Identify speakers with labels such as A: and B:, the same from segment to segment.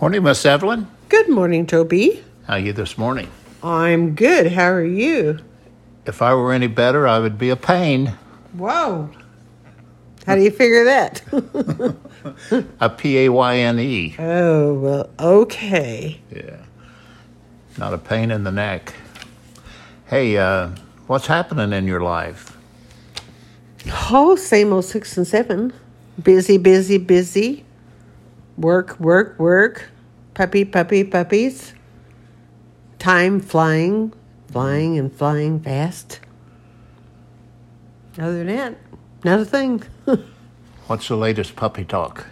A: Morning, Miss Evelyn.
B: Good morning, Toby.
A: How are you this morning?
B: I'm good. How are you?
A: If I were any better, I would be a pain.
B: Whoa. How do you figure that?
A: A P A Y N E.
B: oh, well, okay.
A: Yeah. Not a pain in the neck. Hey, uh, what's happening in your life?
B: Oh, same old six and seven. Busy, busy, busy. Work, work, work. Puppy, puppy, puppies. Time flying, flying and flying fast. Other than that, not a thing.
A: What's the latest puppy talk?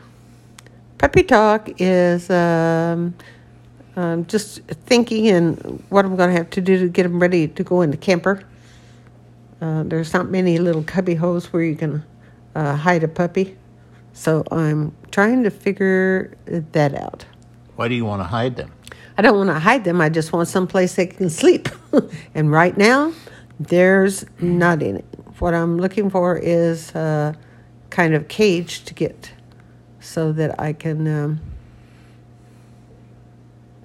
B: Puppy talk is um, um, just thinking and what I'm going to have to do to get them ready to go in the camper. Uh, there's not many little cubby holes where you can uh, hide a puppy. So I'm trying to figure that out.
A: Why do you want to hide them?
B: I don't want to hide them. I just want someplace they can sleep. and right now, there's not any. What I'm looking for is a kind of cage to get so that I can um,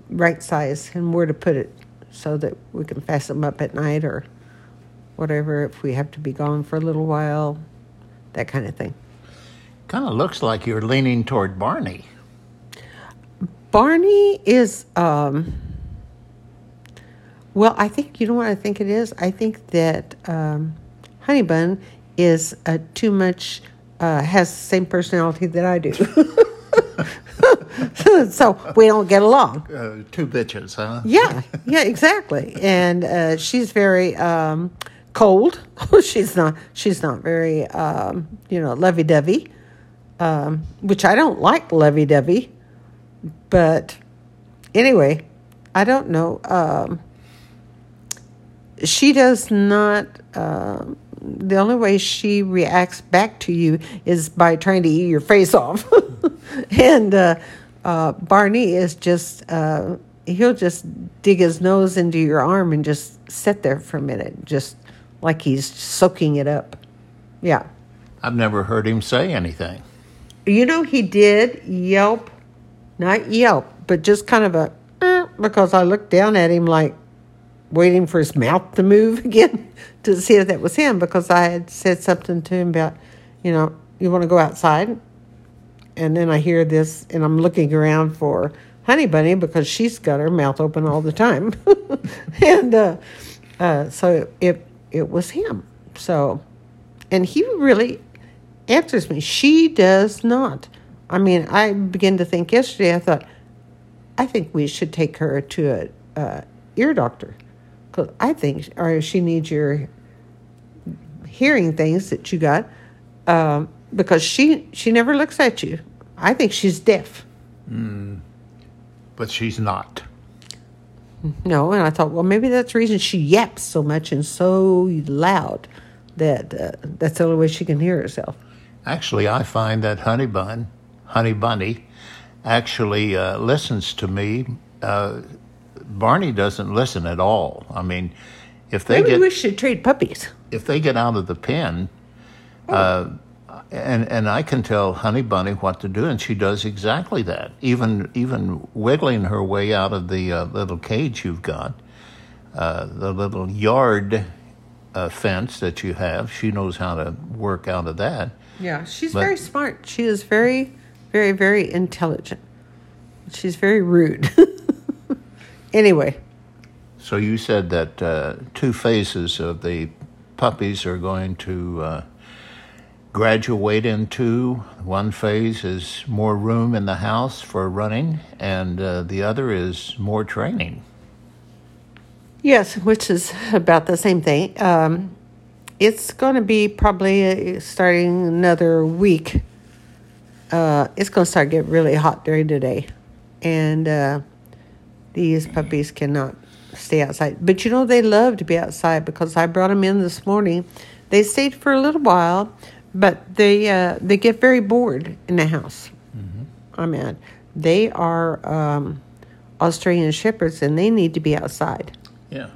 B: right size and where to put it so that we can fasten them up at night or whatever if we have to be gone for a little while, that kind of thing.
A: Kind of looks like you're leaning toward Barney.
B: Barney is, um, well, I think, you know what I think it is? I think that um, Honey Bun is uh, too much, uh, has the same personality that I do. so we don't get along.
A: Uh, two bitches, huh?
B: Yeah, yeah, exactly. And uh, she's very um, cold. she's not. She's not very, um, you know, lovey-dovey. Um, which I don't like lovey-dovey. But anyway, I don't know. Um, she does not. Um, the only way she reacts back to you is by trying to eat your face off. and uh, uh, Barney is just. Uh, he'll just dig his nose into your arm and just sit there for a minute, just like he's soaking it up. Yeah.
A: I've never heard him say anything.
B: You know, he did yelp, not yelp, but just kind of a "Eh," because I looked down at him like waiting for his mouth to move again to see if that was him because I had said something to him about, you know, you want to go outside? And then I hear this and I'm looking around for Honey Bunny because she's got her mouth open all the time. and uh, uh, so it, it was him. So, and he really answers me. She does not. I mean, I began to think yesterday, I thought, I think we should take her to a uh, ear doctor because I think or she needs your hearing things that you got um, because she she never looks at you. I think she's deaf.
A: But she's not.
B: No, and I thought, well, maybe that's the reason she yaps so much and so loud that uh, that's the only way she can hear herself.
A: Actually, I find that Honey Bun, Honey Bunny, actually uh, listens to me. Uh, Barney doesn't listen at all. I mean, if they
B: Maybe
A: get
B: we should trade puppies.
A: if they get out of the pen, uh, and and I can tell Honey Bunny what to do, and she does exactly that. Even even wiggling her way out of the uh, little cage you've got, uh, the little yard uh, fence that you have, she knows how to work out of that.
B: Yeah, she's
A: But-
B: very smart. She is very, very, very intelligent. She's very rude. anyway,
A: So you said that uh, two phases of the puppies are going to uh, graduate into. One phase is more room in the house for running, and uh, the other is more training.
B: Yes, which is about the same thing. Um, it's going to be probably uh, starting another week. Uh, it's going to start getting really hot during the day, and uh, these puppies cannot stay outside. But you know they love to be outside because I brought them in this morning. They stayed for a little while, but they uh, they get very bored in the house. I'm mean, they are um, Australian shepherds and they need to be outside.
A: Yeah.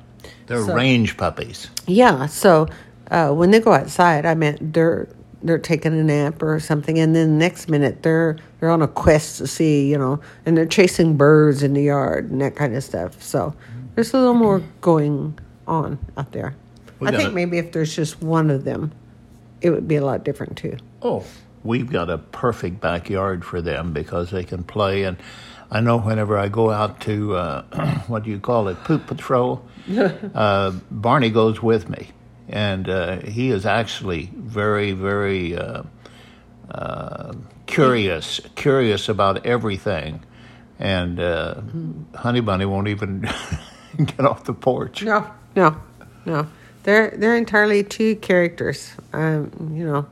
A: They're
B: So-
A: range puppies.
B: Yeah, so uh, when they go outside, I mean they're they're taking a nap or something, and then the next minute they're they're on a quest to see, you know, and they're chasing birds in the yard and that kind of stuff. So there's a little more going on out there.
A: We
B: I think
A: it.
B: maybe if there's just one of them, it would be a lot different too.
A: Oh, we've got a perfect backyard for them because they can play. And I know whenever I go out to uh, what do you call it, poop patrol, uh, Barney goes with me, and uh, he is actually very, very uh, uh, curious, curious about everything. And uh, Honey Bunny won't even get off the porch.
B: No, no, no. They're they're entirely two characters. Um, you know,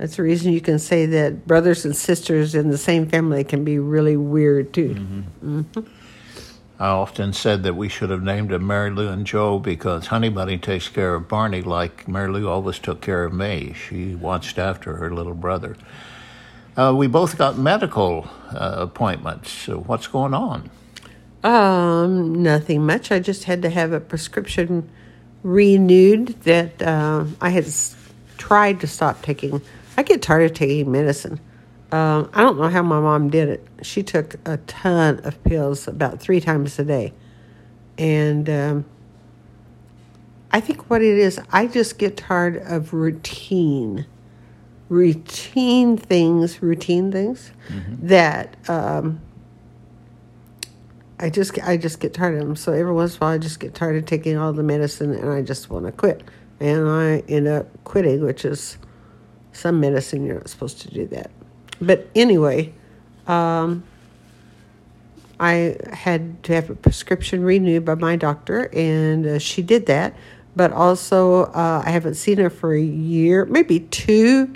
B: that's the reason you can say that brothers and sisters in the same family can be really weird too.
A: I often said that we should have named him Mary Lou and Joe because Honey Bunny takes care of Barney like Mary Lou always took care of me. She watched after her little brother. Uh, we both got medical uh, appointments. So what's going on?
B: Um, nothing much. I just had to have a prescription renewed that uh, I had tried to stop taking. I get tired of taking medicine. Um, I don't know how my mom did it. She took a ton of pills about three times a day. And um, I think what it is, I just get tired of routine. Routine things, routine things that um, I just I just get tired of them. So every once in a while, I just get tired of taking all the medicine, and I just want to quit. And I end up quitting, which is some medicine you're not supposed to do that. But anyway, um, I had to have a prescription renewed by my doctor, and uh, she did that. But also, uh, I haven't seen her for a year, maybe two,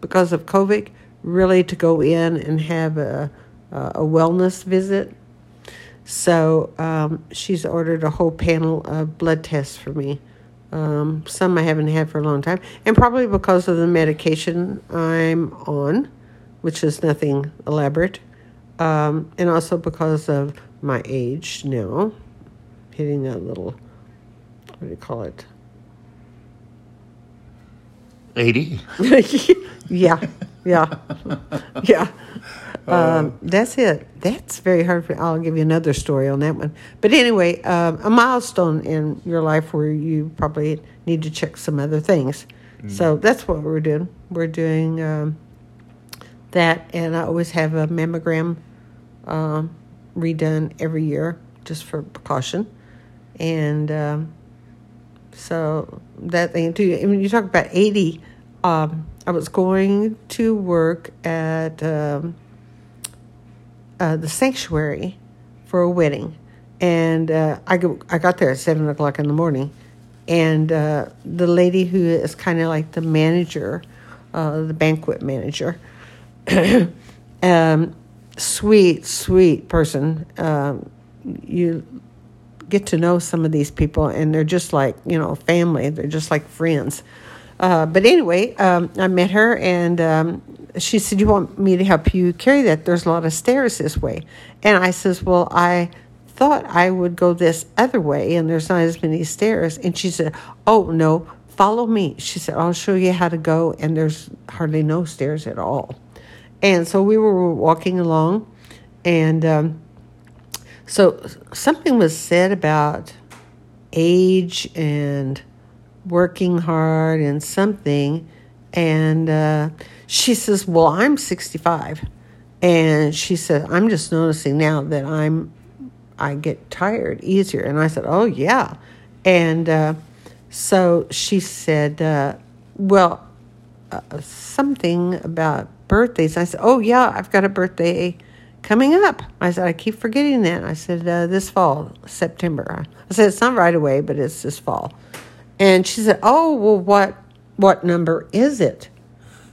B: because of COVID. Really, to go in and have a a wellness visit. So um, she's ordered a whole panel of blood tests for me. Um, some I haven't had for a long time, and probably because of the medication I'm on, which is nothing elaborate, um, and also because of my age now, hitting that little, what do you call it?
A: 80?
B: yeah, yeah, yeah. Um, that's it. That's very hard. For, I'll give you another story on that one. But anyway, um, a milestone in your life where you probably need to check some other things. So that's what we're doing. We're doing um, that, and I always have a mammogram um, redone every year just for precaution. And um, so that thing too. I mean, you talk about eighty. Um, I was going to work at um, uh, the sanctuary for a wedding, and uh, I go, I got there at seven o'clock in the morning, and uh, the lady who is kind of like the manager, uh, the banquet manager, um, sweet, sweet person. Um, you get to know some of these people, and they're just like you know family. They're just like friends. Uh, but anyway, um, I met her, and um, she said, "You want me to help you carry that? There's a lot of stairs this way." And I says, "Well, I thought I would go this other way, and there's not as many stairs." And she said, "Oh no, follow me." She said, "I'll show you how to go, and there's hardly no stairs at all." And so we were walking along, and um, so something was said about age and working hard and something. And uh, she says, Well, I'm 65. And she said, I'm just noticing now that I'm, I get tired easier. And I said, Oh, yeah. And uh, so she said, uh, Well, uh, something about birthdays. I said, Oh, yeah, I've got a birthday coming up. I said, I keep forgetting that. I said, uh, This fall, September. I said, It's not right away, but it's this fall. And she said, "Oh, well, what what number is it?"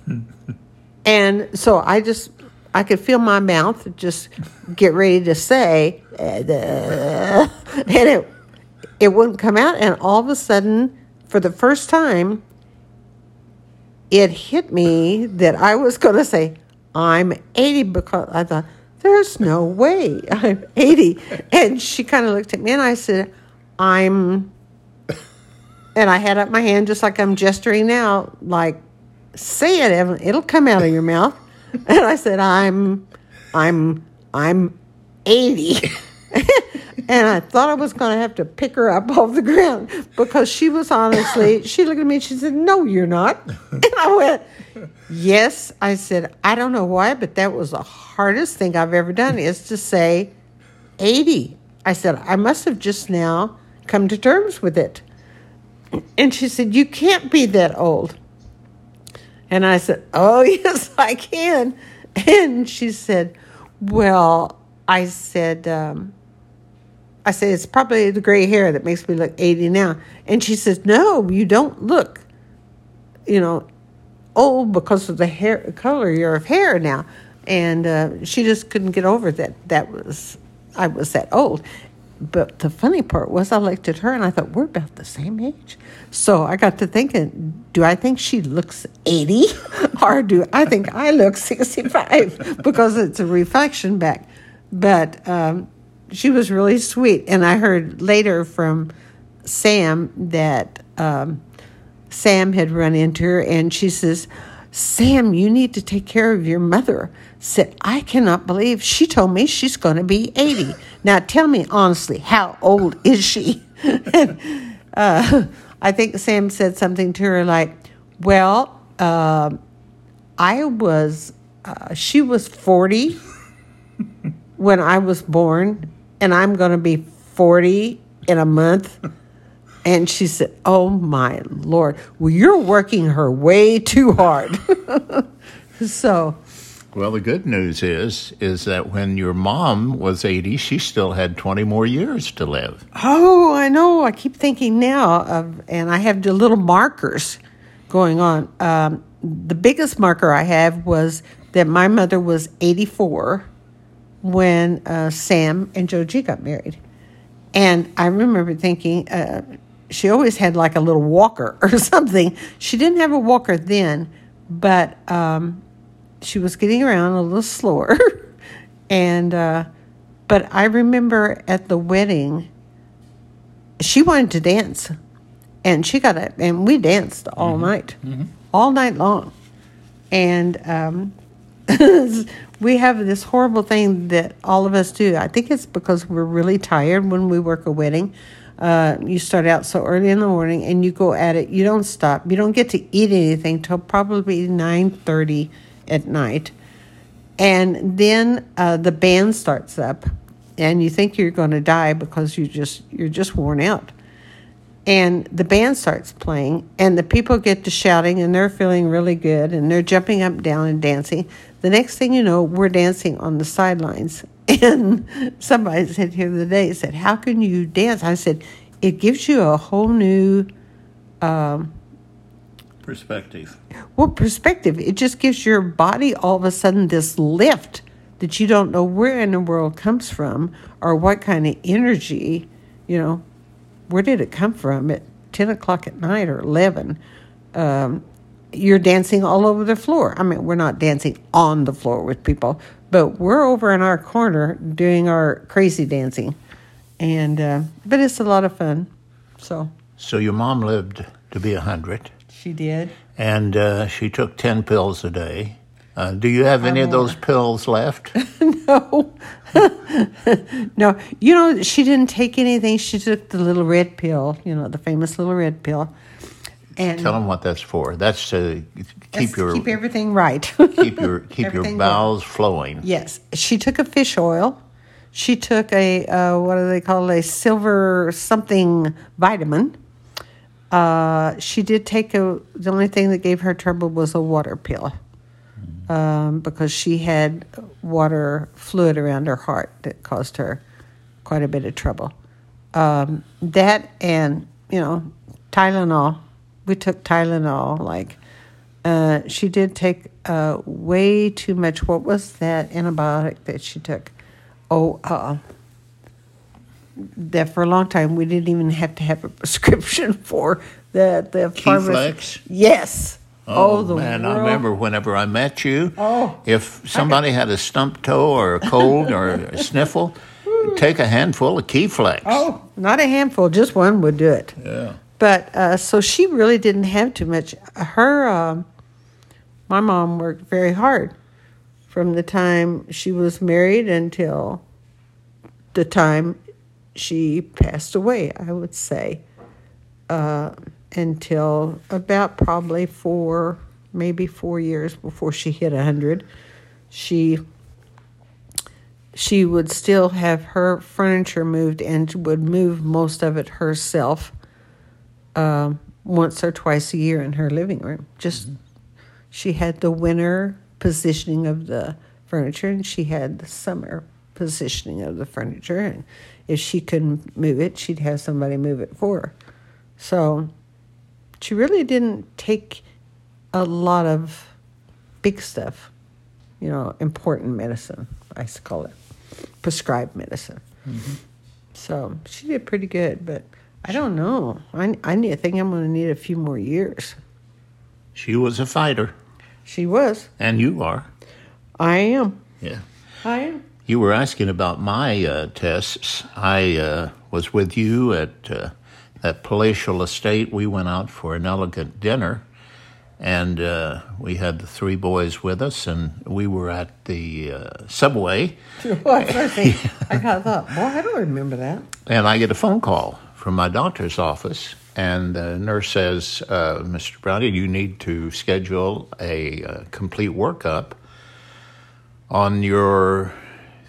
B: and so I just I could feel my mouth just get ready to say, uh, and it it wouldn't come out. And all of a sudden, for the first time, it hit me that I was going to say, "I'm 80," because I thought. There's no way I'm 80. And she kind of looked at me and I said, I'm and I had up my hand just like I'm gesturing now, like say it, Evelyn. It'll come out of your mouth. And I said, I'm, I'm, I'm 80. and I thought I was going to have to pick her up off the ground because she was honestly, she looked at me and she said, No, you're not. And I went, Yes. I said, I don't know why, but that was the hardest thing I've ever done is to say 80. I said, I must have just now come to terms with it. And she said, You can't be that old. And I said, Oh, yes, I can. And she said, Well, I said, um, I said, It's probably the gray hair that makes me look 80 now. And she says, No, you don't look, you know, old because of the hair color of hair now. And uh, she just couldn't get over that. That was, I was that old. But the funny part was, I looked at her and I thought, we're about the same age. So I got to thinking, do I think she looks 80 or do I think I look 65 because it's a reflection back? But um, she was really sweet. And I heard later from Sam that um, Sam had run into her and she says, Sam, you need to take care of your mother. Said, I cannot believe she told me she's going to be 80. Now tell me honestly, how old is she? uh, I think Sam said something to her like, Well, uh, I was, uh, she was 40 when I was born, and I'm going to be 40 in a month. And she said, Oh my Lord, well, you're working her way too hard. so.
A: Well, the good news is is that when your mom was 80, she still had 20 more years to live.
B: Oh, I know. I keep thinking now of, and I have the little markers going on. Um, the biggest marker I have was that my mother was 84 when uh, Sam and Joe G got married. And I remember thinking, uh, she always had like a little walker or something. She didn't have a walker then, but um, she was getting around a little slower. and, uh, but I remember at the wedding, she wanted to dance. And she got it, and we danced all mm-hmm. night, mm-hmm. all night long. And um, we have this horrible thing that all of us do. I think it's because we're really tired when we work a wedding. Uh, you start out so early in the morning and you go at it. You don't stop. You don't get to eat anything till probably nine thirty at night, and then uh, the band starts up, and you think you're going to die because you just you're just worn out. And the band starts playing, and the people get to shouting, and they're feeling really good, and they're jumping up, down, and dancing. The next thing you know, we're dancing on the sidelines. And somebody said here the other day, said, How can you dance? I said, It gives you a whole new um,
A: perspective.
B: Well, perspective. It just gives your body all of a sudden this lift that you don't know where in the world comes from or what kind of energy, you know, where did it come from at 10 o'clock at night or 11? Um, you're dancing all over the floor. I mean, we're not dancing on the floor with people, but we're over in our corner doing our crazy dancing, and uh, but it's a lot of fun. So.
A: So your mom lived to be a hundred.
B: She did.
A: And uh, she took ten pills a day. Uh, do you have any of those pills left?
B: no. no. You know, she didn't take anything. She took the little red pill, you know, the famous little red pill.
A: And Tell them what that's for. That's to keep your
B: keep everything right.
A: keep your keep your bowels going. flowing.
B: Yes, she took a fish oil. She took a uh, what do they call it? A silver something vitamin. Uh, she did take a. The only thing that gave her trouble was a water pill, um, because she had water fluid around her heart that caused her quite a bit of trouble. Um, that and you know Tylenol we took Tylenol. Like, uh, she did take uh, way too much. What was that antibiotic that she took? Oh, uh, that for a long time we didn't even have to have a prescription for the the
A: pharmacy.
B: Yes.
A: Oh, oh man, world. I remember whenever I met you.
B: Oh,
A: if somebody had a stump toe or a cold or a sniffle, take a handful of Keflex.
B: Oh, not a handful, just one would do it.
A: Yeah.
B: But uh, so she really didn't have too much. Her um, my mom worked very hard from the time she was married until the time she passed away, I would say, uh, until about probably four, maybe four years before she hit 100. She she would still have her furniture moved and would move most of it herself uh, once or twice a year in her living room. Just mm-hmm. she had the winter positioning of the furniture and she had the summer positioning of the furniture and if she couldn't move it she'd have somebody move it for her so she really didn't take a lot of big stuff you know important medicine i call it prescribed medicine mm-hmm. so she did pretty good but i don't know i, I need, I think i'm going to need a few more years
A: she was a fighter
B: she was.
A: And you are.
B: I am.
A: Yeah.
B: I am.
A: You were asking about my uh, tests. I uh, was with you at uh, that palatial estate. We went out for an elegant dinner, and uh, we had the three boys with us, and we were at the uh, subway.
B: I thought, boy, I don't remember that.
A: And I get a phone call from my doctor's office, and the nurse says, uh, Mr. Brownie, you need to schedule a, a complete workup on your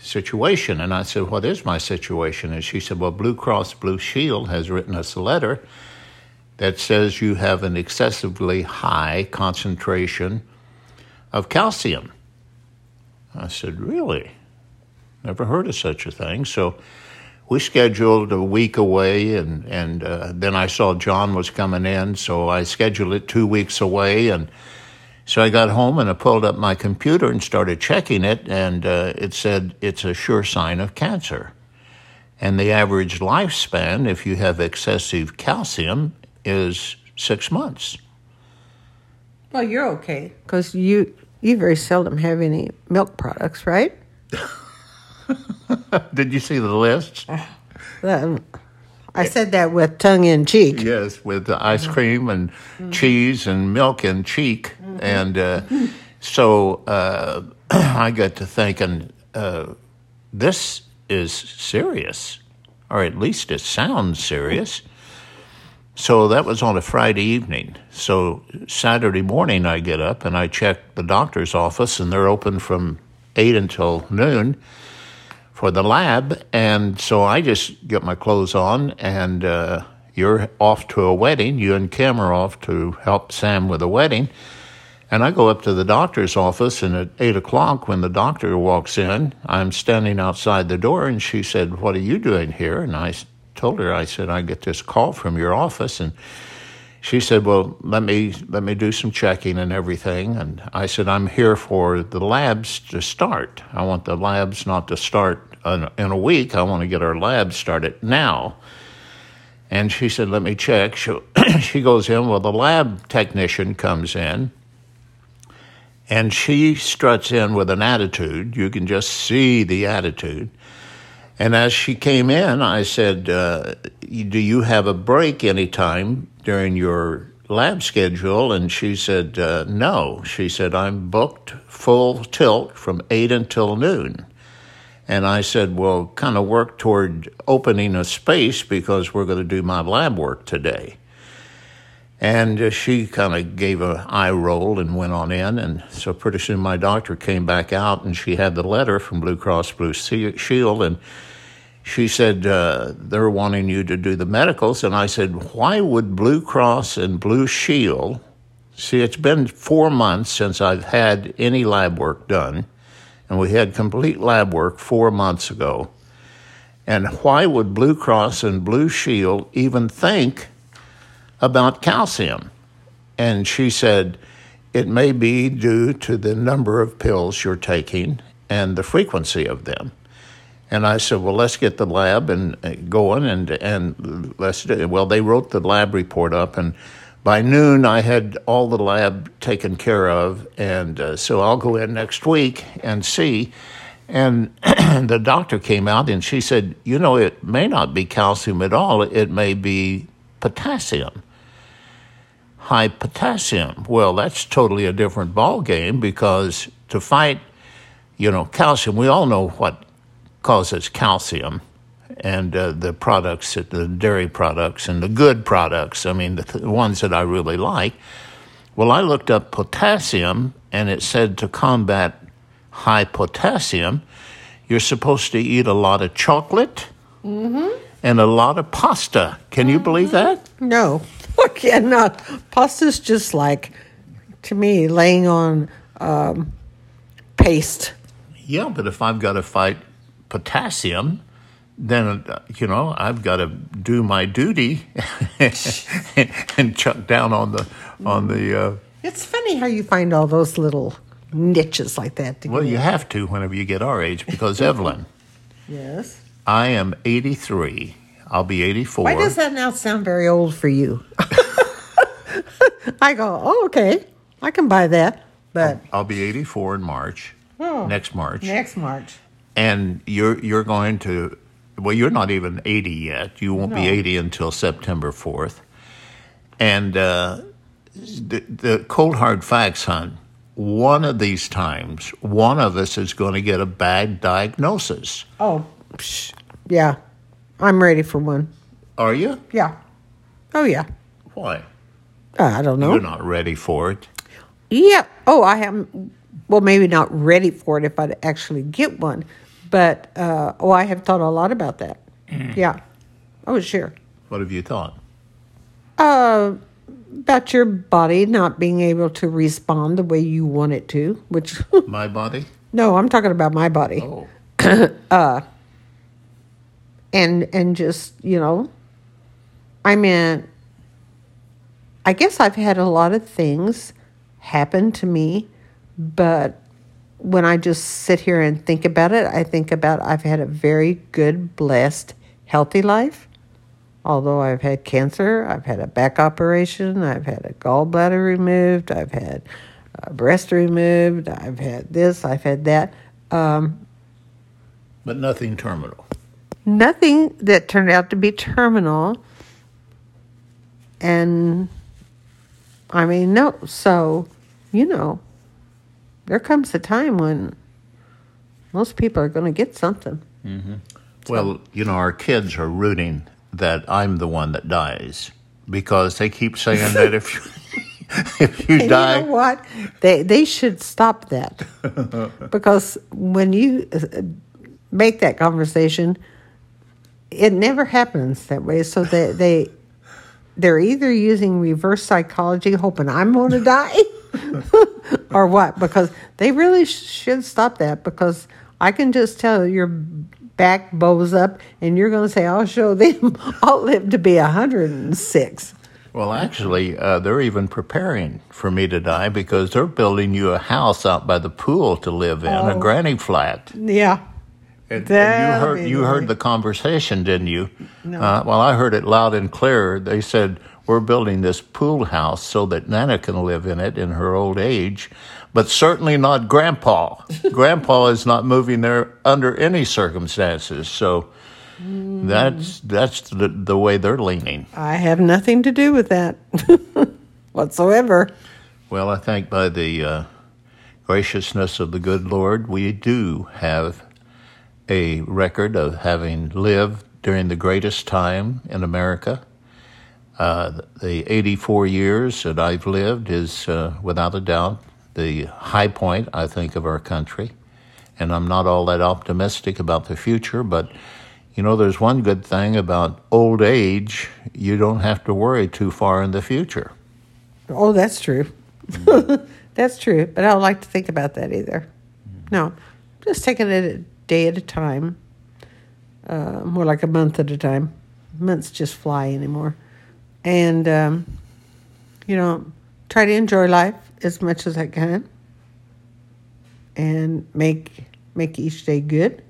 A: situation. And I said, What is my situation? And she said, Well, Blue Cross Blue Shield has written us a letter that says you have an excessively high concentration of calcium. I said, Really? Never heard of such a thing. So we scheduled a week away, and and uh, then I saw John was coming in, so I scheduled it two weeks away, and so I got home and I pulled up my computer and started checking it, and uh, it said it's a sure sign of cancer, and the average lifespan, if you have excessive calcium, is six months.
B: Well, you're okay because you you very seldom have any milk products, right?
A: Did you see the list?
B: Uh, I said that with tongue in cheek.
A: Yes, with ice cream and mm-hmm. cheese and milk in cheek. Mm-hmm. And uh, so uh, I got to thinking, uh, this is serious, or at least it sounds serious. So that was on a Friday evening. So Saturday morning, I get up and I check the doctor's office, and they're open from 8 until noon for the lab. And so I just get my clothes on, and uh, you're off to a wedding. You and Kim are off to help Sam with a wedding. And I go up to the doctor's office, and at 8 o'clock, when the doctor walks in, I'm standing outside the door, and she said, What are you doing here? And I told her, I said, I get this call from your office. And she said, "Well, let me let me do some checking and everything." And I said, "I'm here for the labs to start. I want the labs not to start in a week. I want to get our labs started now. And she said, Let me check. She, she goes in. Well, the lab technician comes in and she struts in with an attitude. You can just see the attitude. And as she came in, I said, uh, Do you have a break anytime during your lab schedule? And she said, uh, No. She said, I'm booked full tilt from 8 until noon. And I said, well, kind of work toward opening a space because we're going to do my lab work today. And uh, she kind of gave an eye roll and went on in. And so pretty soon my doctor came back out and she had the letter from Blue Cross Blue Shield. And she said, uh, they're wanting you to do the medicals. And I said, why would Blue Cross and Blue Shield? See, it's been four months since I've had any lab work done and we had complete lab work four months ago. And why would Blue Cross and Blue Shield even think about calcium? And she said, it may be due to the number of pills you're taking and the frequency of them. And I said, well, let's get the lab and uh, going and and let's do it. Well, they wrote the lab report up and by noon, I had all the lab taken care of, and uh, so I'll go in next week and see. And the doctor came out and she said, You know, it may not be calcium at all, it may be potassium. High potassium. Well, that's totally a different ball game because to fight, you know, calcium, we all know what causes calcium and uh, the products, the dairy products and the good products, I mean, the, the ones that I really like. Well, I looked up potassium and it said to combat high potassium, you're supposed to eat a lot of chocolate and a lot of pasta. Can you believe that?
B: No, I cannot. Pasta's just like, to me, laying on um, paste.
A: Yeah, but if I've got to fight potassium, then uh, you know I've got to do my duty and chuck down on the on the. Uh,
B: It's funny how you find all those little niches like that. To
A: well, you have to whenever you get our age because Evelyn,
B: Yes.
A: I am 83. I'll be 84.
B: Why does that now sound very old for you? I go, oh, okay, I can buy that. But
A: I'll be 84 in March.
B: Oh.
A: Next March.
B: next March.
A: and you're you're going to well you're not even 80 yet you won't be 80 until september 4th and uh, the, the cold hard facts hon one of these times one of us is going to get a bad diagnosis
B: Oh, psh, yeah, I'm ready for one.
A: are you
B: Yeah. Oh yeah.
A: why
B: Uh, I don't know.
A: you're not ready for it
B: Yeah. Oh, I am. Well, maybe not ready for it if I actually get one, but uh, oh, I have thought a lot about that. Yeah. Oh, sure.
A: what have you thought
B: Uh, about your body not being able to respond the way you want it to, which
A: my body
B: no, I'm talking about my body,
A: oh
B: and and just you know, I mean, I guess I've had a lot of things happen to me, but when I just sit here and think about it, I think about I've had a very good, blessed, healthy life. Although I've had cancer, I've had a back operation, I've had a gallbladder removed, I've had a breast removed, I've had this, I've had that. Um,
A: but nothing terminal
B: nothing that turned out to be terminal. And I mean, no. So, you know, there comes a time when most people are going to get something.
A: Well, you know, our kids are rooting that I'm the one that dies because they keep saying that if you, if you
B: And
A: die,
B: you know what? They they should stop that because when you uh, make that conversation, it never happens that way. So they they they're either using reverse psychology, hoping I'm going to die, or what? Because they really sh- should stop that because I can just tell your back bows up, and you're going to say, "I'll show them. I'll live to be 106."
A: well, actually, uh, they're even preparing for me to die because they're building you a house out by the pool to live in, a
B: Oh.
A: granny flat.
B: Yeah.
A: And, and you heard you heard the conversation, didn't you?
B: No.
A: Uh, well, I heard it loud and clear. They said we're building this pool house so that Nana can live in it in her old age, but certainly not Grandpa. Grandpa is not moving there under any circumstances. So that's that's the, the way they're leaning.
B: I have nothing to do with that whatsoever.
A: Well, I think by the uh, graciousness of the good Lord, we do have a record of having lived during the greatest time in America. Uh, the 84 years that I've lived is, uh, without a doubt, the high point, I think, of our country. And I'm not all that optimistic about the future, but you know, there's one good thing about old age you don't have to worry too far in the future.
B: Oh, that's true. that's true. But I don't like to think about that either. No, just taking it day at a time, uh, more like a month at a time. Months just fly anymore. And, um, you know, try to enjoy life as much as I can and make make each day good.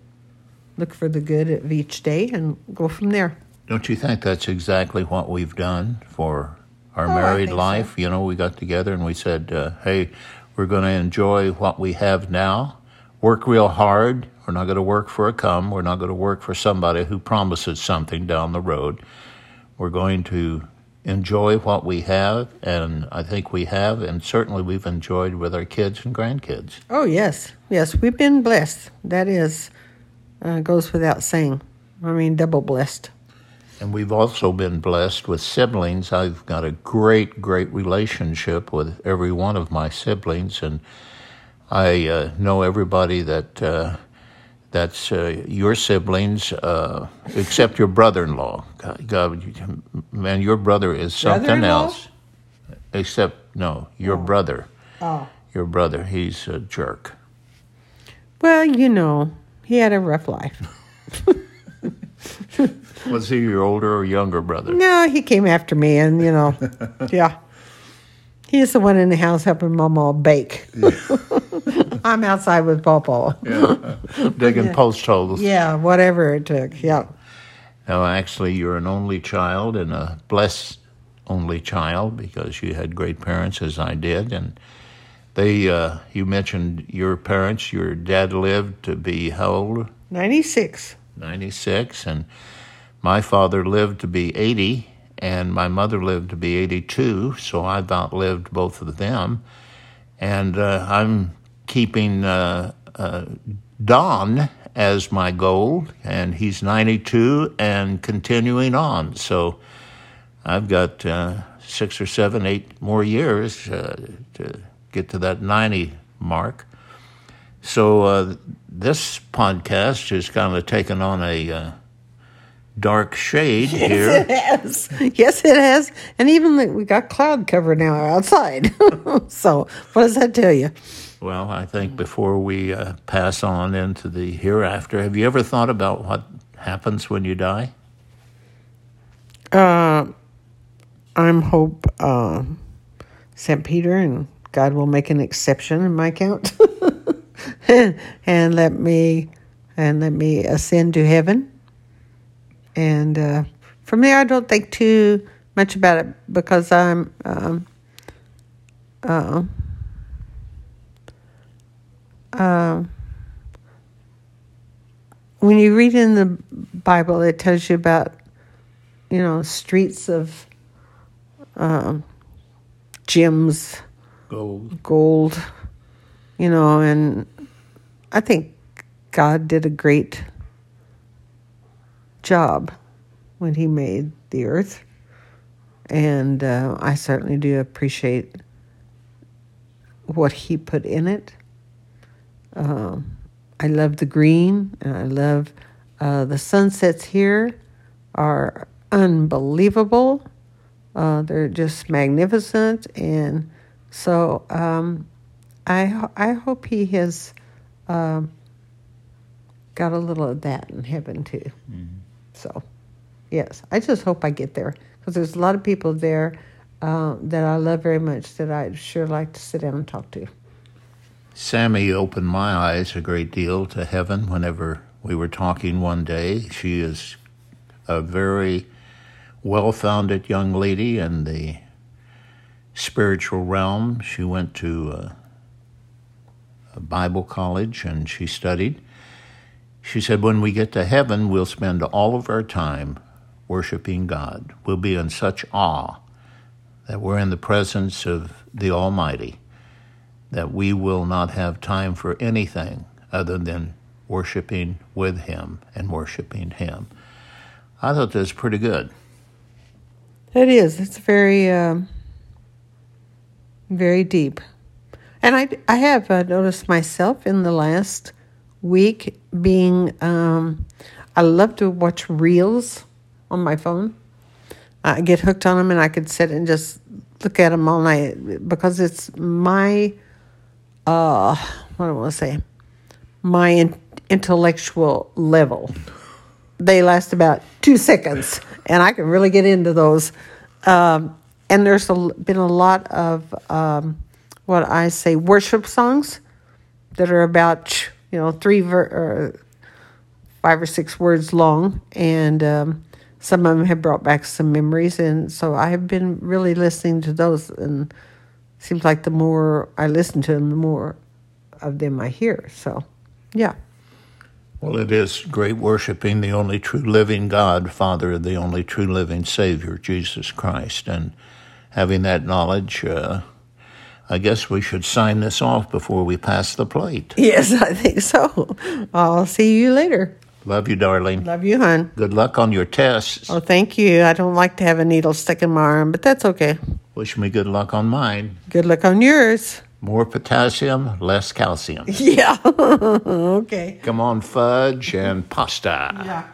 B: Look for the good of each day and go from there.
A: Don't you think that's exactly what we've done for our
B: Oh,
A: married
B: think so.
A: life? You know, we got together and we said, uh, hey, we're going to enjoy what we have now, work real hard. We're not going to work for a come. We're not going to work for somebody who promises something down the road. We're going to enjoy what we have, and I think we have, and certainly we've enjoyed with our kids and grandkids.
B: Oh yes, yes, we've been blessed. That is uh, goes without saying. I mean, double blessed.
A: And we've also been blessed with siblings. I've got a great, great relationship with every one of my siblings, and I uh, know everybody that uh, that's uh, your siblings, uh, except your brother-in-law. God, God, man, your brother is something else. Except no, your brother.
B: Oh.
A: Your brother, he's a jerk.
B: Well, you know, he had a rough life.
A: Was he your older or younger brother?
B: No, he came after me, and you know, yeah. He's the one in the house helping Mama bake. I'm outside with Pawpaw.
A: Digging post holes.
B: Yeah, whatever it took. Yeah.
A: No, actually, you're an only child and a blessed only child because you had great parents, as I did. And they, uh, you mentioned your parents. Your dad lived to be how old?
B: 96.
A: 96. And my father lived to be 80, and my mother lived to be 82. So I've outlived both of them. And uh, I'm keeping uh, uh, Don as my goal, and he's 92 and continuing on. So I've got uh, six or seven, eight more years uh, to get to that 90 mark. So uh, this podcast has kind of taken on a dark shade here.
B: Yes, it has. Yes, it has. And even like, we got cloud cover now outside. so, what does that tell you?
A: Well, I think before we uh, pass on into the hereafter, have you ever thought about what happens when you die?
B: Uh, I'm hope uh, St. Peter and God will make an exception in my count and let me and let me ascend to heaven. And uh, from there, I don't think too much about it because I'm. Um, uh, uh, when you read in the Bible, it tells you about you know, streets of um, gems,
A: Gold.
B: gold, you know, and I think God did a great job when He made the earth. And uh, I certainly do appreciate what He put in it. Um, I love the green, and I love uh, the sunsets here are unbelievable. Uh, they're just magnificent, and so um, I ho- I hope he has um, got a little of that in heaven too. So, yes, I just hope I get there because there's a lot of people there uh, that I love very much that I'd sure like to sit down and talk to.
A: Sammy opened my eyes a great deal to heaven whenever we were talking one day. She is a very well founded young lady in the spiritual realm. She went to uh, a Bible college and she studied. She said, When we get to heaven, we'll spend all of our time worshiping God. We'll be in such awe that we're in the presence of the Almighty that we will not have time for anything other than worshiping with Him and worshiping Him. I thought that was pretty good.
B: It is. It's very, um, very deep. And I, I have uh, noticed myself in the last week being, um, I love to watch reels on my phone. I get hooked on them and I could sit and just look at them all night because it's my, uh, what do I want to say? My in- intellectual level they last about two seconds, and I can really get into those. Um, and there's a, been a lot of um, what I say worship songs that are about you know three ver- or five or six words long, and um, some of them have brought back some memories. And so I have been really listening to those, and seems like the more I listen to them, the more of them I hear. So, yeah.
A: Well, it is great worshiping the only true living God, Father of the only true living Savior, Jesus Christ. And having that knowledge, uh, I guess we should sign this off before we pass the plate.
B: Yes, I think so. I'll see you later.
A: Love you, darling.
B: Love you, hon.
A: Good luck on your tests.
B: Oh, thank you. I don't like to have a needle stuck in my arm, but that's okay.
A: Wish me good luck on mine.
B: Good luck on yours.
A: More potassium, less calcium.
B: Yeah. okay.
A: Come on, fudge and pasta.
B: Yeah.